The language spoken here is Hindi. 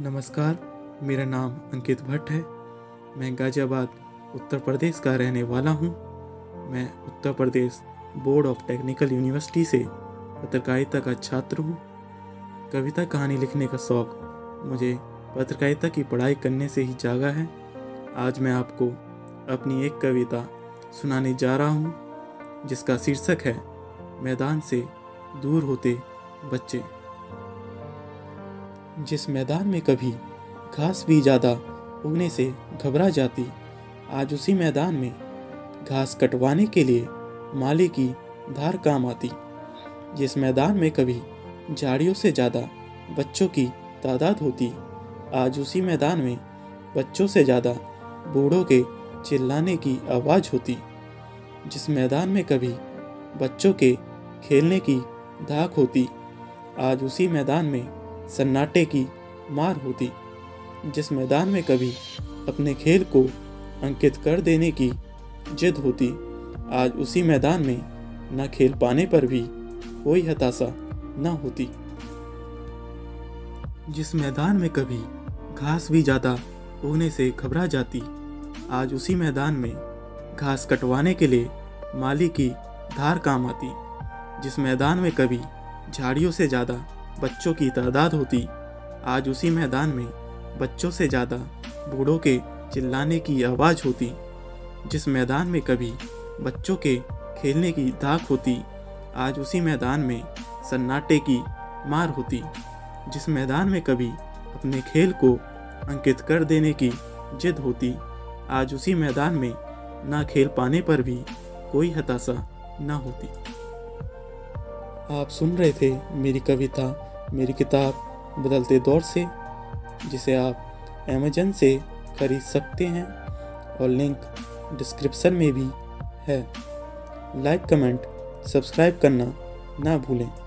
नमस्कार, मेरा नाम अंकित भट्ट है। मैं गाज़ियाबाद, उत्तर प्रदेश का रहने वाला हूँ। मैं Uttar Pradesh board of technical university से पत्रकारिता का छात्र हूँ। कविता कहानी लिखने का शौक़ मुझे पत्रकारिता की पढ़ाई करने से ही जागा है। आज मैं आपको अपनी एक कविता सुनाने जा रहा हूँ, जिसका शीर्षक है, मैदान से दूर होते बच्चे। जिस मैदान में कभी घास भी ज़्यादा उगने से घबरा जाती, आज उसी मैदान में घास कटवाने के लिए माली की धार काम आती। जिस मैदान में कभी झाड़ियों से ज़्यादा बच्चों की तादाद होती, आज उसी मैदान में बच्चों से ज़्यादा बूढ़ों के चिल्लाने की आवाज़ होती। जिस मैदान में कभी बच्चों के खेलने की धाक होती, आज उसी मैदान में सन्नाटे की मार होती, जिस मैदान में कभी अपने खेल को अंकित कर देने की जिद होती, आज उसी मैदान में न खेल पाने पर भी कोई हताशा न होती। जिस मैदान में कभी घास भी ज़्यादा होने से घबरा जाती, आज उसी मैदान में घास कटवाने के लिए माली की धार काम आती, जिस मैदान में कभी झाड़ियों से ज़्यादा बच्चों की तादाद होती। आज उसी मैदान में बच्चों से ज़्यादा बूढ़ों के चिल्लाने की आवाज़ होती, जिस मैदान में कभी बच्चों के खेलने की धाक होती, आज उसी मैदान में सन्नाटे की मार होती, जिस मैदान में कभी अपने खेल को अंकित कर देने की जिद होती, आज उसी मैदान में ना खेल पाने पर भी कोई हताशा न होती। आप सुन रहे थे मेरी कविता, मेरी किताब बदलते दौर से, जिसे आप अमेजन से खरीद सकते हैं और लिंक डिस्क्रिप्शन में भी है। लाइक कमेंट सब्सक्राइब करना ना भूलें।